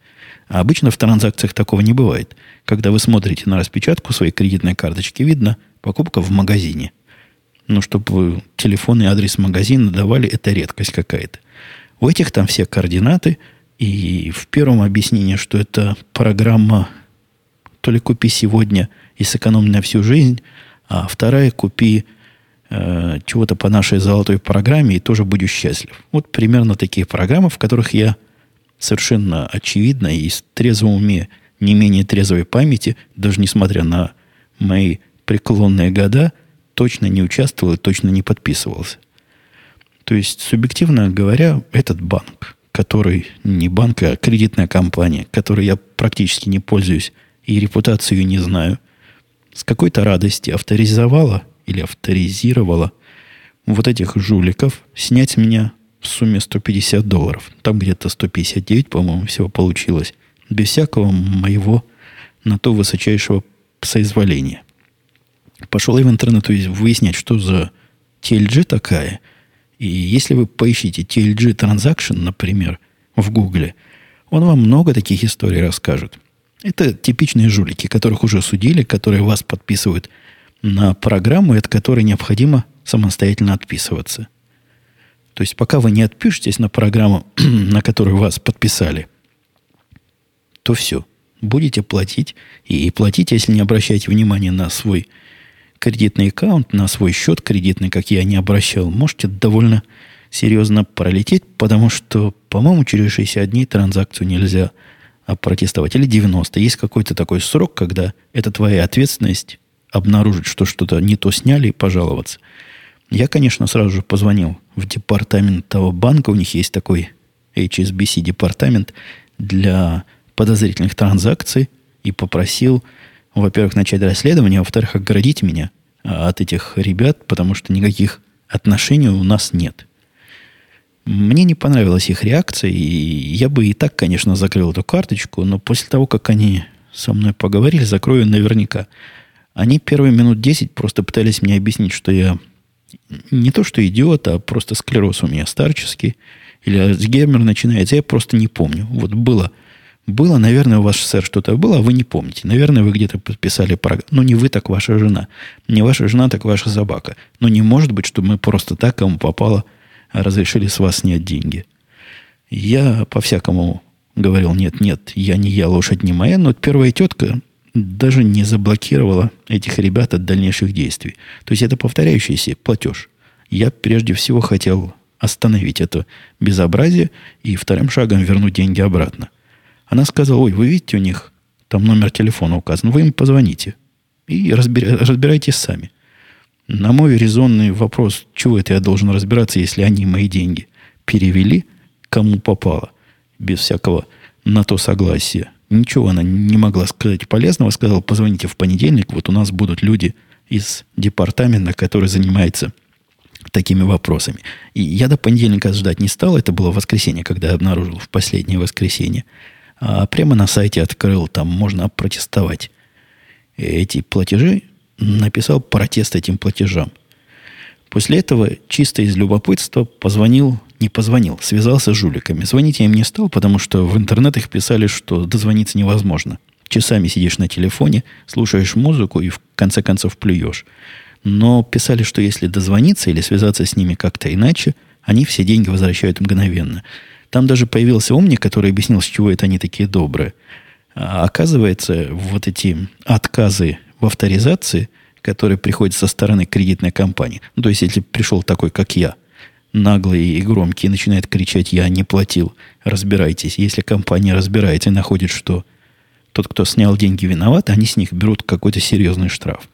А обычно в транзакциях такого не бывает. Когда вы смотрите на распечатку своей кредитной карточки, видно покупка в магазине. Ну, чтобы телефон и адрес магазина давали, это редкость какая-то. У этих там все координаты. И в первом объяснении, что это программа то ли купи сегодня и сэкономь на всю жизнь, а вторая купи э, чего-то по нашей золотой программе и тоже будешь счастлив. Вот примерно такие программы, в которых я совершенно очевидно и с трезвым уме, не менее трезвой памяти, даже несмотря на мои преклонные года, точно не участвовал и точно не подписывался. То есть, субъективно говоря, этот банк, который не банк, а кредитная компания, которой я практически не пользуюсь и репутацию не знаю, с какой-то радости авторизовала или авторизировала вот этих жуликов снять с меня в сумме 150 долларов. Там где-то 159, по-моему, всего получилось. Без всякого моего на то высочайшего соизволения. Пошел я в интернет выяснять, что за TLG такая. И если вы поищите TLG Transaction, например, в Гугле, он вам много таких историй расскажет. Это типичные жулики, которых уже судили, которые вас подписывают на программу, от которой необходимо самостоятельно отписываться. То есть, пока вы не отпишетесь на программу, на которую вас подписали, то все. Будете платить. И платить, если не обращаете внимания на свой кредитный аккаунт, на свой счет кредитный, как я не обращал, можете довольно серьезно пролететь, потому что, по-моему, через 60 дней транзакцию нельзя опротестовать. Или 90. Есть какой-то такой срок, когда это твоя ответственность обнаружить, что что-то не то сняли и пожаловаться. Я, конечно, сразу же позвонил в департамент того банка. У них есть такой HSBC департамент для подозрительных транзакций и попросил во-первых, начать расследование, а во-вторых, оградить меня а, от этих ребят, потому что никаких отношений у нас нет. Мне не понравилась их реакция, и я бы и так, конечно, закрыл эту карточку, но после того, как они со мной поговорили, закрою наверняка. Они первые минут 10 просто пытались мне объяснить, что я не то что идиот, а просто склероз у меня старческий, или Альцгеймер начинается, я просто не помню. Вот было – было, наверное, у вас, сэр, что-то было, а вы не помните. Наверное, вы где-то подписали программу. Ну, не вы, так ваша жена. Не ваша жена, так ваша собака. Но не может быть, чтобы мы просто так, кому попало, разрешили с вас снять деньги. Я по-всякому говорил, нет, нет, я не я, лошадь не моя. Но первая тетка даже не заблокировала этих ребят от дальнейших действий. То есть это повторяющийся платеж. Я прежде всего хотел остановить это безобразие и вторым шагом вернуть деньги обратно. Она сказала, ой, вы видите, у них там номер телефона указан, вы им позвоните и разбира, разбирайтесь сами. На мой резонный вопрос, чего это я должен разбираться, если они мои деньги перевели, кому попало, без всякого на то согласия. Ничего она не могла сказать полезного. Сказала, позвоните в понедельник, вот у нас будут люди из департамента, который занимается такими вопросами. И я до понедельника ждать не стал. Это было воскресенье, когда я обнаружил в последнее воскресенье. А прямо на сайте открыл, там можно протестовать эти платежи, написал протест этим платежам. После этого чисто из любопытства позвонил, не позвонил, связался с жуликами. Звонить я им не стал, потому что в интернетах писали, что дозвониться невозможно. Часами сидишь на телефоне, слушаешь музыку и в конце концов плюешь. Но писали, что если дозвониться или связаться с ними как-то иначе, они все деньги возвращают мгновенно. Там даже появился умник, который объяснил, с чего это они такие добрые. А оказывается, вот эти отказы в авторизации, которые приходят со стороны кредитной компании, ну, то есть, если пришел такой, как я, наглый и громкий, и начинает кричать, я не платил, разбирайтесь. Если компания разбирается и находит, что тот, кто снял деньги, виноват, они с них берут какой-то серьезный штраф.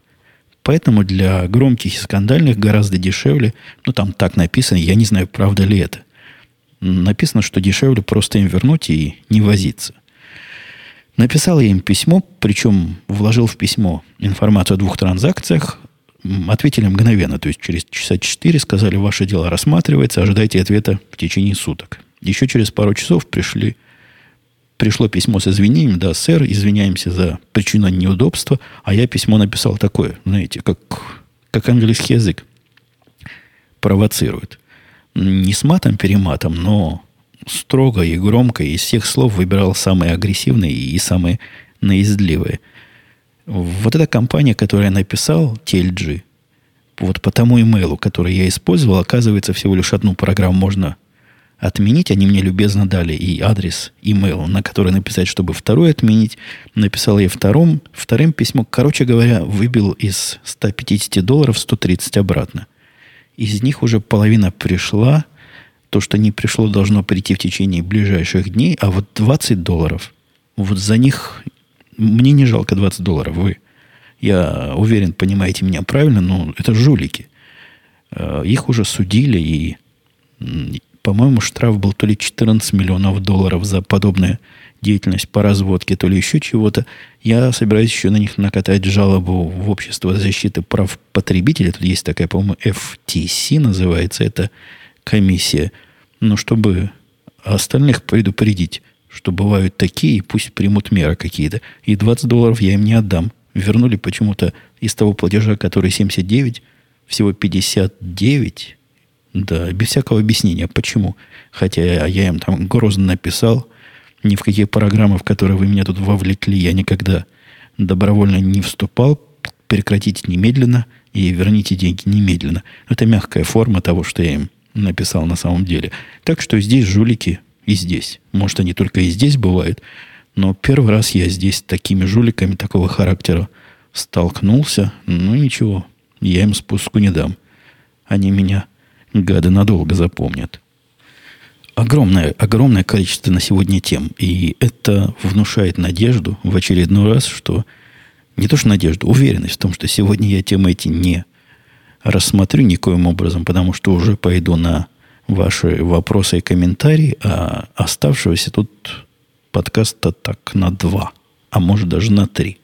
Поэтому для громких и скандальных гораздо дешевле, ну там так написано, я не знаю, правда ли это, написано, что дешевле просто им вернуть и не возиться. Написал я им письмо, причем вложил в письмо информацию о двух транзакциях. Ответили мгновенно, то есть через часа четыре сказали, ваше дело рассматривается, ожидайте ответа в течение суток. Еще через пару часов пришли, пришло письмо с извинениями, да, сэр, извиняемся за причину неудобства, а я письмо написал такое, знаете, как, как английский язык провоцирует не с матом-перематом, но строго и громко из всех слов выбирал самые агрессивные и самые наездливые. Вот эта компания, которую я написал, TLG, вот по тому имейлу, который я использовал, оказывается, всего лишь одну программу можно отменить. Они мне любезно дали и адрес имейла, на который написать, чтобы второй отменить. Написал я втором, вторым письмо. Короче говоря, выбил из 150 долларов 130 обратно. Из них уже половина пришла. То, что не пришло, должно прийти в течение ближайших дней. А вот 20 долларов, вот за них мне не жалко 20 долларов. Вы, я уверен, понимаете меня правильно, но это жулики. Э, их уже судили, и по-моему, штраф был то ли 14 миллионов долларов за подобную деятельность по разводке, то ли еще чего-то. Я собираюсь еще на них накатать жалобу в общество защиты прав потребителей. Тут есть такая, по-моему, FTC называется, это комиссия. Но чтобы остальных предупредить, что бывают такие, пусть примут меры какие-то. И 20 долларов я им не отдам. Вернули почему-то из того платежа, который 79, всего 59 да, без всякого объяснения, почему. Хотя я им там грозно написал, ни в какие программы, в которые вы меня тут вовлекли, я никогда добровольно не вступал. Прекратите немедленно и верните деньги немедленно. Это мягкая форма того, что я им написал на самом деле. Так что здесь жулики и здесь. Может, они только и здесь бывают. Но первый раз я здесь с такими жуликами такого характера столкнулся. Ну, ничего, я им спуску не дам. Они меня Гады надолго запомнят. Огромное, огромное количество на сегодня тем. И это внушает надежду в очередной раз, что не то что надежду, уверенность в том, что сегодня я темы эти не рассмотрю никоим образом, потому что уже пойду на ваши вопросы и комментарии, а оставшегося тут подкаста так на два, а может даже на три.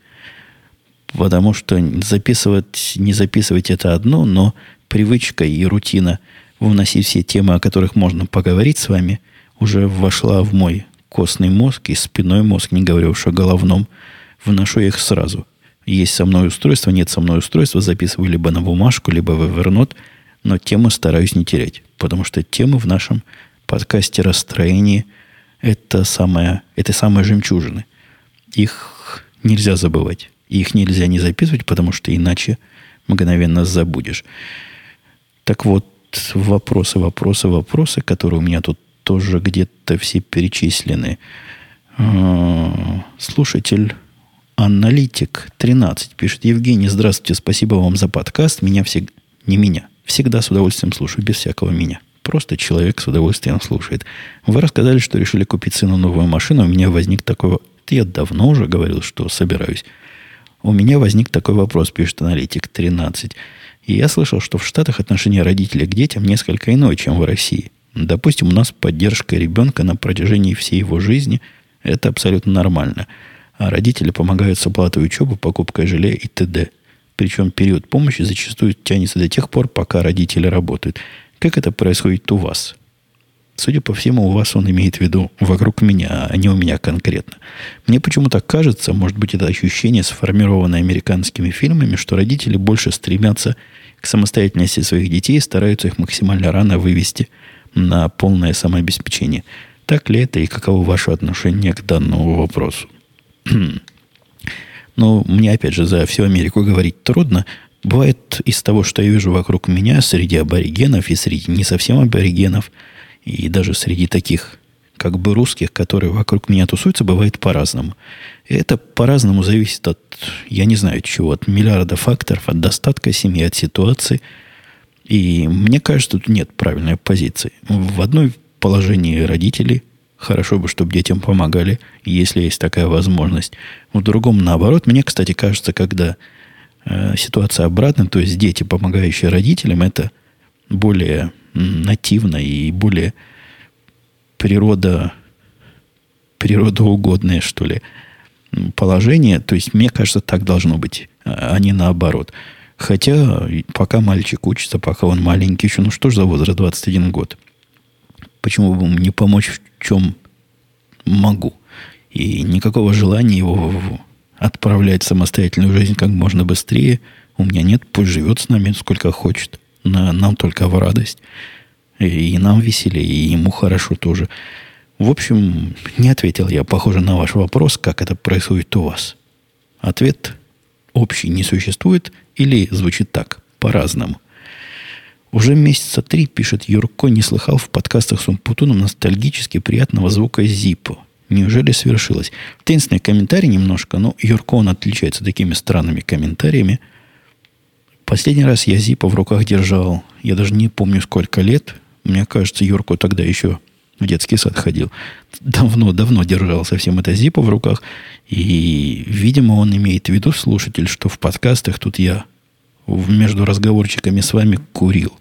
Потому что записывать, не записывать это одно, но привычка и рутина вносить все темы, о которых можно поговорить с вами, уже вошла в мой костный мозг и спиной мозг, не говорю уж о головном, вношу их сразу. Есть со мной устройство, нет со мной устройства, записываю либо на бумажку, либо в Evernote, но тему стараюсь не терять, потому что темы в нашем подкасте расстроении это самое, это самые жемчужины. Их нельзя забывать. Их нельзя не записывать, потому что иначе мгновенно забудешь. Так вот, вопросы, вопросы, вопросы, которые у меня тут тоже где-то все перечислены. А, слушатель Аналитик 13 пишет. Евгений, здравствуйте, спасибо вам за подкаст. Меня всегда... Не меня. Всегда с удовольствием слушаю, без всякого меня. Просто человек с удовольствием слушает. Вы рассказали, что решили купить сыну новую машину. У меня возник такой... Я давно уже говорил, что собираюсь. У меня возник такой вопрос, пишет аналитик 13. И я слышал, что в Штатах отношение родителей к детям несколько иное, чем в России. Допустим, у нас поддержка ребенка на протяжении всей его жизни – это абсолютно нормально. А родители помогают с оплатой учебы, покупкой жилья и т.д. Причем период помощи зачастую тянется до тех пор, пока родители работают. Как это происходит у вас? Судя по всему, у вас он имеет в виду вокруг меня, а не у меня конкретно. Мне почему-то кажется, может быть, это ощущение, сформированное американскими фильмами, что родители больше стремятся к самостоятельности своих детей и стараются их максимально рано вывести на полное самообеспечение. Так ли это и каково ваше отношение к данному вопросу? Но мне, опять же, за всю Америку говорить трудно. Бывает из того, что я вижу вокруг меня, среди аборигенов и среди не совсем аборигенов – и даже среди таких, как бы русских, которые вокруг меня тусуются, бывает по-разному. И это по-разному зависит от, я не знаю чего, от миллиарда факторов, от достатка семьи, от ситуации. И мне кажется, тут нет правильной позиции. В одной положении родители хорошо бы, чтобы детям помогали, если есть такая возможность. В другом наоборот. Мне, кстати, кажется, когда э, ситуация обратная, то есть дети, помогающие родителям, это более нативно и более природа, природоугодное, что ли, положение. То есть, мне кажется, так должно быть, а не наоборот. Хотя, пока мальчик учится, пока он маленький еще, ну что ж за возраст 21 год? Почему бы не помочь в чем могу? И никакого желания его отправлять в самостоятельную жизнь как можно быстрее у меня нет. Пусть живет с нами сколько хочет на, нам только в радость. И, и нам веселее, и ему хорошо тоже. В общем, не ответил я, похоже, на ваш вопрос, как это происходит у вас. Ответ общий не существует или звучит так, по-разному. Уже месяца три, пишет Юрко, не слыхал в подкастах с Умпутуном ностальгически приятного звука Зиппо. Неужели свершилось? Таинственный комментарий немножко, но Юрко, он отличается такими странными комментариями. Последний раз я Зиппо в руках держал, я даже не помню сколько лет. Мне кажется, Юрко тогда еще в детский сад ходил. Давно-давно держал совсем это Зиппо в руках. И, видимо, он имеет в виду, слушатель, что в подкастах тут я между разговорчиками с вами курил.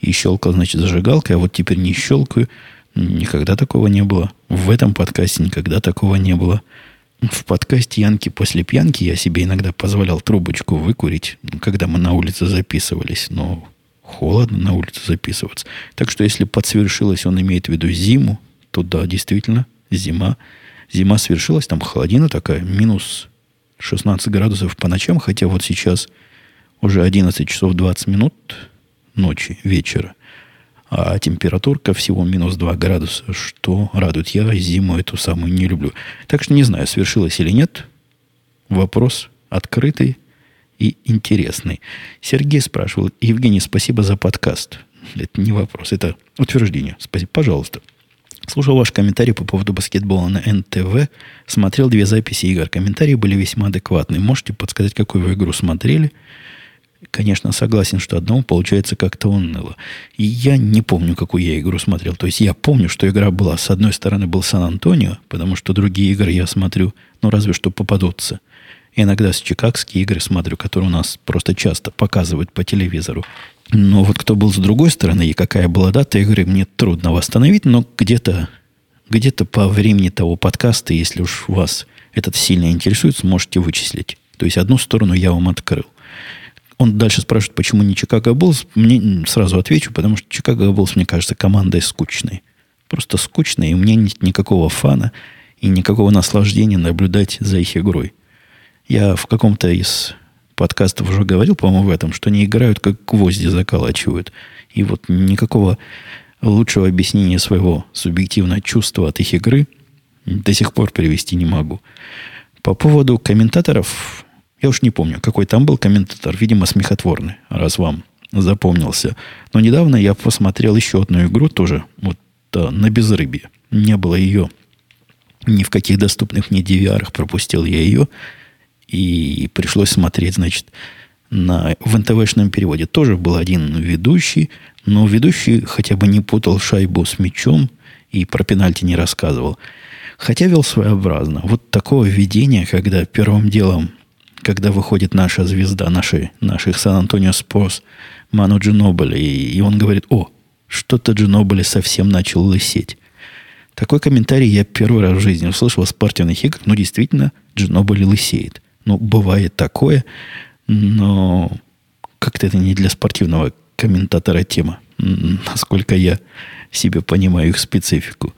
И щелкал, значит, зажигалкой, а вот теперь не щелкаю. Никогда такого не было. В этом подкасте никогда такого не было. В подкасте «Янки после пьянки» я себе иногда позволял трубочку выкурить, когда мы на улице записывались. Но холодно на улице записываться. Так что если подсвершилось, он имеет в виду зиму, то да, действительно, зима. Зима свершилась, там холодина такая, минус 16 градусов по ночам, хотя вот сейчас уже 11 часов 20 минут ночи, вечера. А температурка всего минус 2 градуса, что радует. Я зиму эту самую не люблю. Так что не знаю, свершилось или нет. Вопрос открытый и интересный. Сергей спрашивал, Евгений, спасибо за подкаст. Это не вопрос, это утверждение. Спасибо, пожалуйста. Слушал ваш комментарий по поводу баскетбола на НТВ. Смотрел две записи игр. Комментарии были весьма адекватные. Можете подсказать, какую вы игру смотрели? Конечно, согласен, что одному получается как-то уныло. И я не помню, какую я игру смотрел. То есть я помню, что игра была. С одной стороны был Сан-Антонио, потому что другие игры я смотрю, ну разве что попадутся. Иногда с чикагские игры смотрю, которые у нас просто часто показывают по телевизору. Но вот кто был с другой стороны и какая была дата игры, мне трудно восстановить, но где-то где по времени того подкаста, если уж вас этот сильно интересует, сможете вычислить. То есть одну сторону я вам открыл. Он дальше спрашивает, почему не Чикаго Буллс. Мне сразу отвечу, потому что Чикаго Буллс, мне кажется, командой скучной. Просто скучной, и у меня нет никакого фана и никакого наслаждения наблюдать за их игрой. Я в каком-то из подкастов уже говорил, по-моему, в этом, что они играют, как гвозди заколачивают. И вот никакого лучшего объяснения своего субъективного чувства от их игры до сих пор привести не могу. По поводу комментаторов, я уж не помню, какой там был комментатор, видимо, смехотворный, раз вам запомнился. Но недавно я посмотрел еще одну игру тоже, вот на безрыбье. Не было ее ни в каких доступных мне DVR, пропустил я ее. И пришлось смотреть, значит, на, в НТВшном переводе. Тоже был один ведущий, но ведущий хотя бы не путал шайбу с мячом и про пенальти не рассказывал. Хотя вел своеобразно. Вот такого видения, когда первым делом, когда выходит наша звезда, наши, наших Сан-Антонио Спорс, Ману Джинобили, и, и он говорит, о, что-то Джинобили совсем начал лысеть. Такой комментарий я первый раз в жизни услышал в спортивных играх. Ну, действительно, Джинобили лысеет. Ну, бывает такое, но как-то это не для спортивного комментатора тема, насколько я себе понимаю их специфику.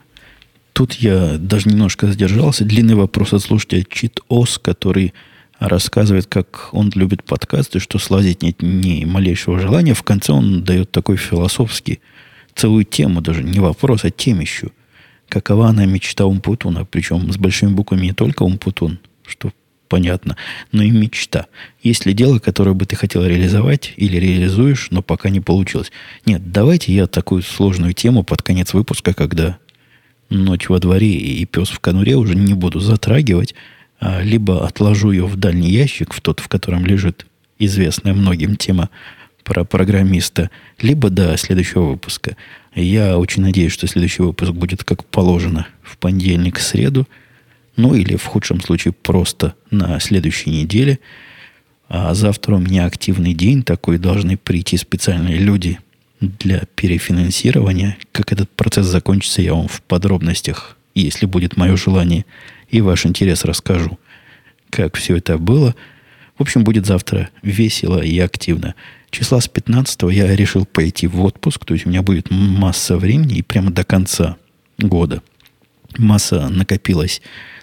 Тут я даже немножко задержался. Длинный вопрос от слушателя Чит Ос, который рассказывает, как он любит подкасты, что слазить нет ни малейшего желания. В конце он дает такой философский, целую тему даже, не вопрос, а темищу. Какова она мечта Умпутуна, причем с большими буквами не только Умпутун, что понятно, но и мечта. Есть ли дело, которое бы ты хотел реализовать или реализуешь, но пока не получилось? Нет, давайте я такую сложную тему под конец выпуска, когда ночь во дворе и пес в конуре уже не буду затрагивать, либо отложу ее в дальний ящик, в тот, в котором лежит известная многим тема про программиста, либо до следующего выпуска. Я очень надеюсь, что следующий выпуск будет как положено в понедельник, среду – ну или в худшем случае просто на следующей неделе. А завтра у меня активный день, такой должны прийти специальные люди для перефинансирования. Как этот процесс закончится, я вам в подробностях, если будет мое желание и ваш интерес, расскажу, как все это было. В общем, будет завтра весело и активно. Числа с 15 я решил пойти в отпуск, то есть у меня будет масса времени и прямо до конца года масса накопилась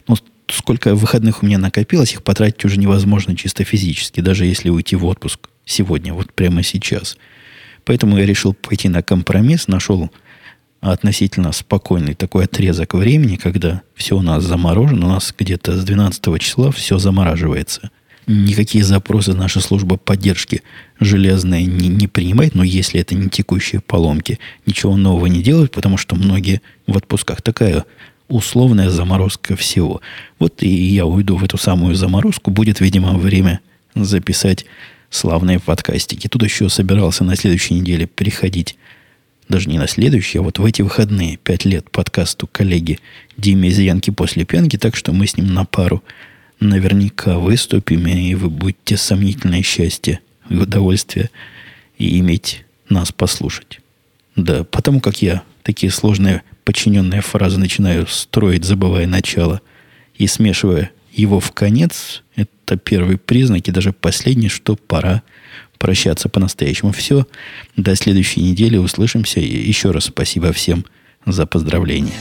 ну, сколько выходных у меня накопилось, их потратить уже невозможно чисто физически, даже если уйти в отпуск сегодня, вот прямо сейчас. Поэтому я решил пойти на компромисс, нашел относительно спокойный такой отрезок времени, когда все у нас заморожено, у нас где-то с 12 числа все замораживается. Никакие запросы наша служба поддержки железная не, не принимает, но если это не текущие поломки, ничего нового не делают, потому что многие в отпусках. Такая условная заморозка всего. Вот и я уйду в эту самую заморозку. Будет, видимо, время записать славные подкастики. Тут еще собирался на следующей неделе приходить даже не на следующий, а вот в эти выходные, пять лет подкасту коллеги Диме из Янки после пьянки, так что мы с ним на пару наверняка выступим, и вы будете сомнительное счастье и удовольствие и иметь нас послушать. Да, потому как я такие сложные подчиненные фразы начинаю строить, забывая начало и смешивая его в конец, это первый признак и даже последний, что пора прощаться по-настоящему. Все. До следующей недели услышимся. И еще раз спасибо всем за поздравления.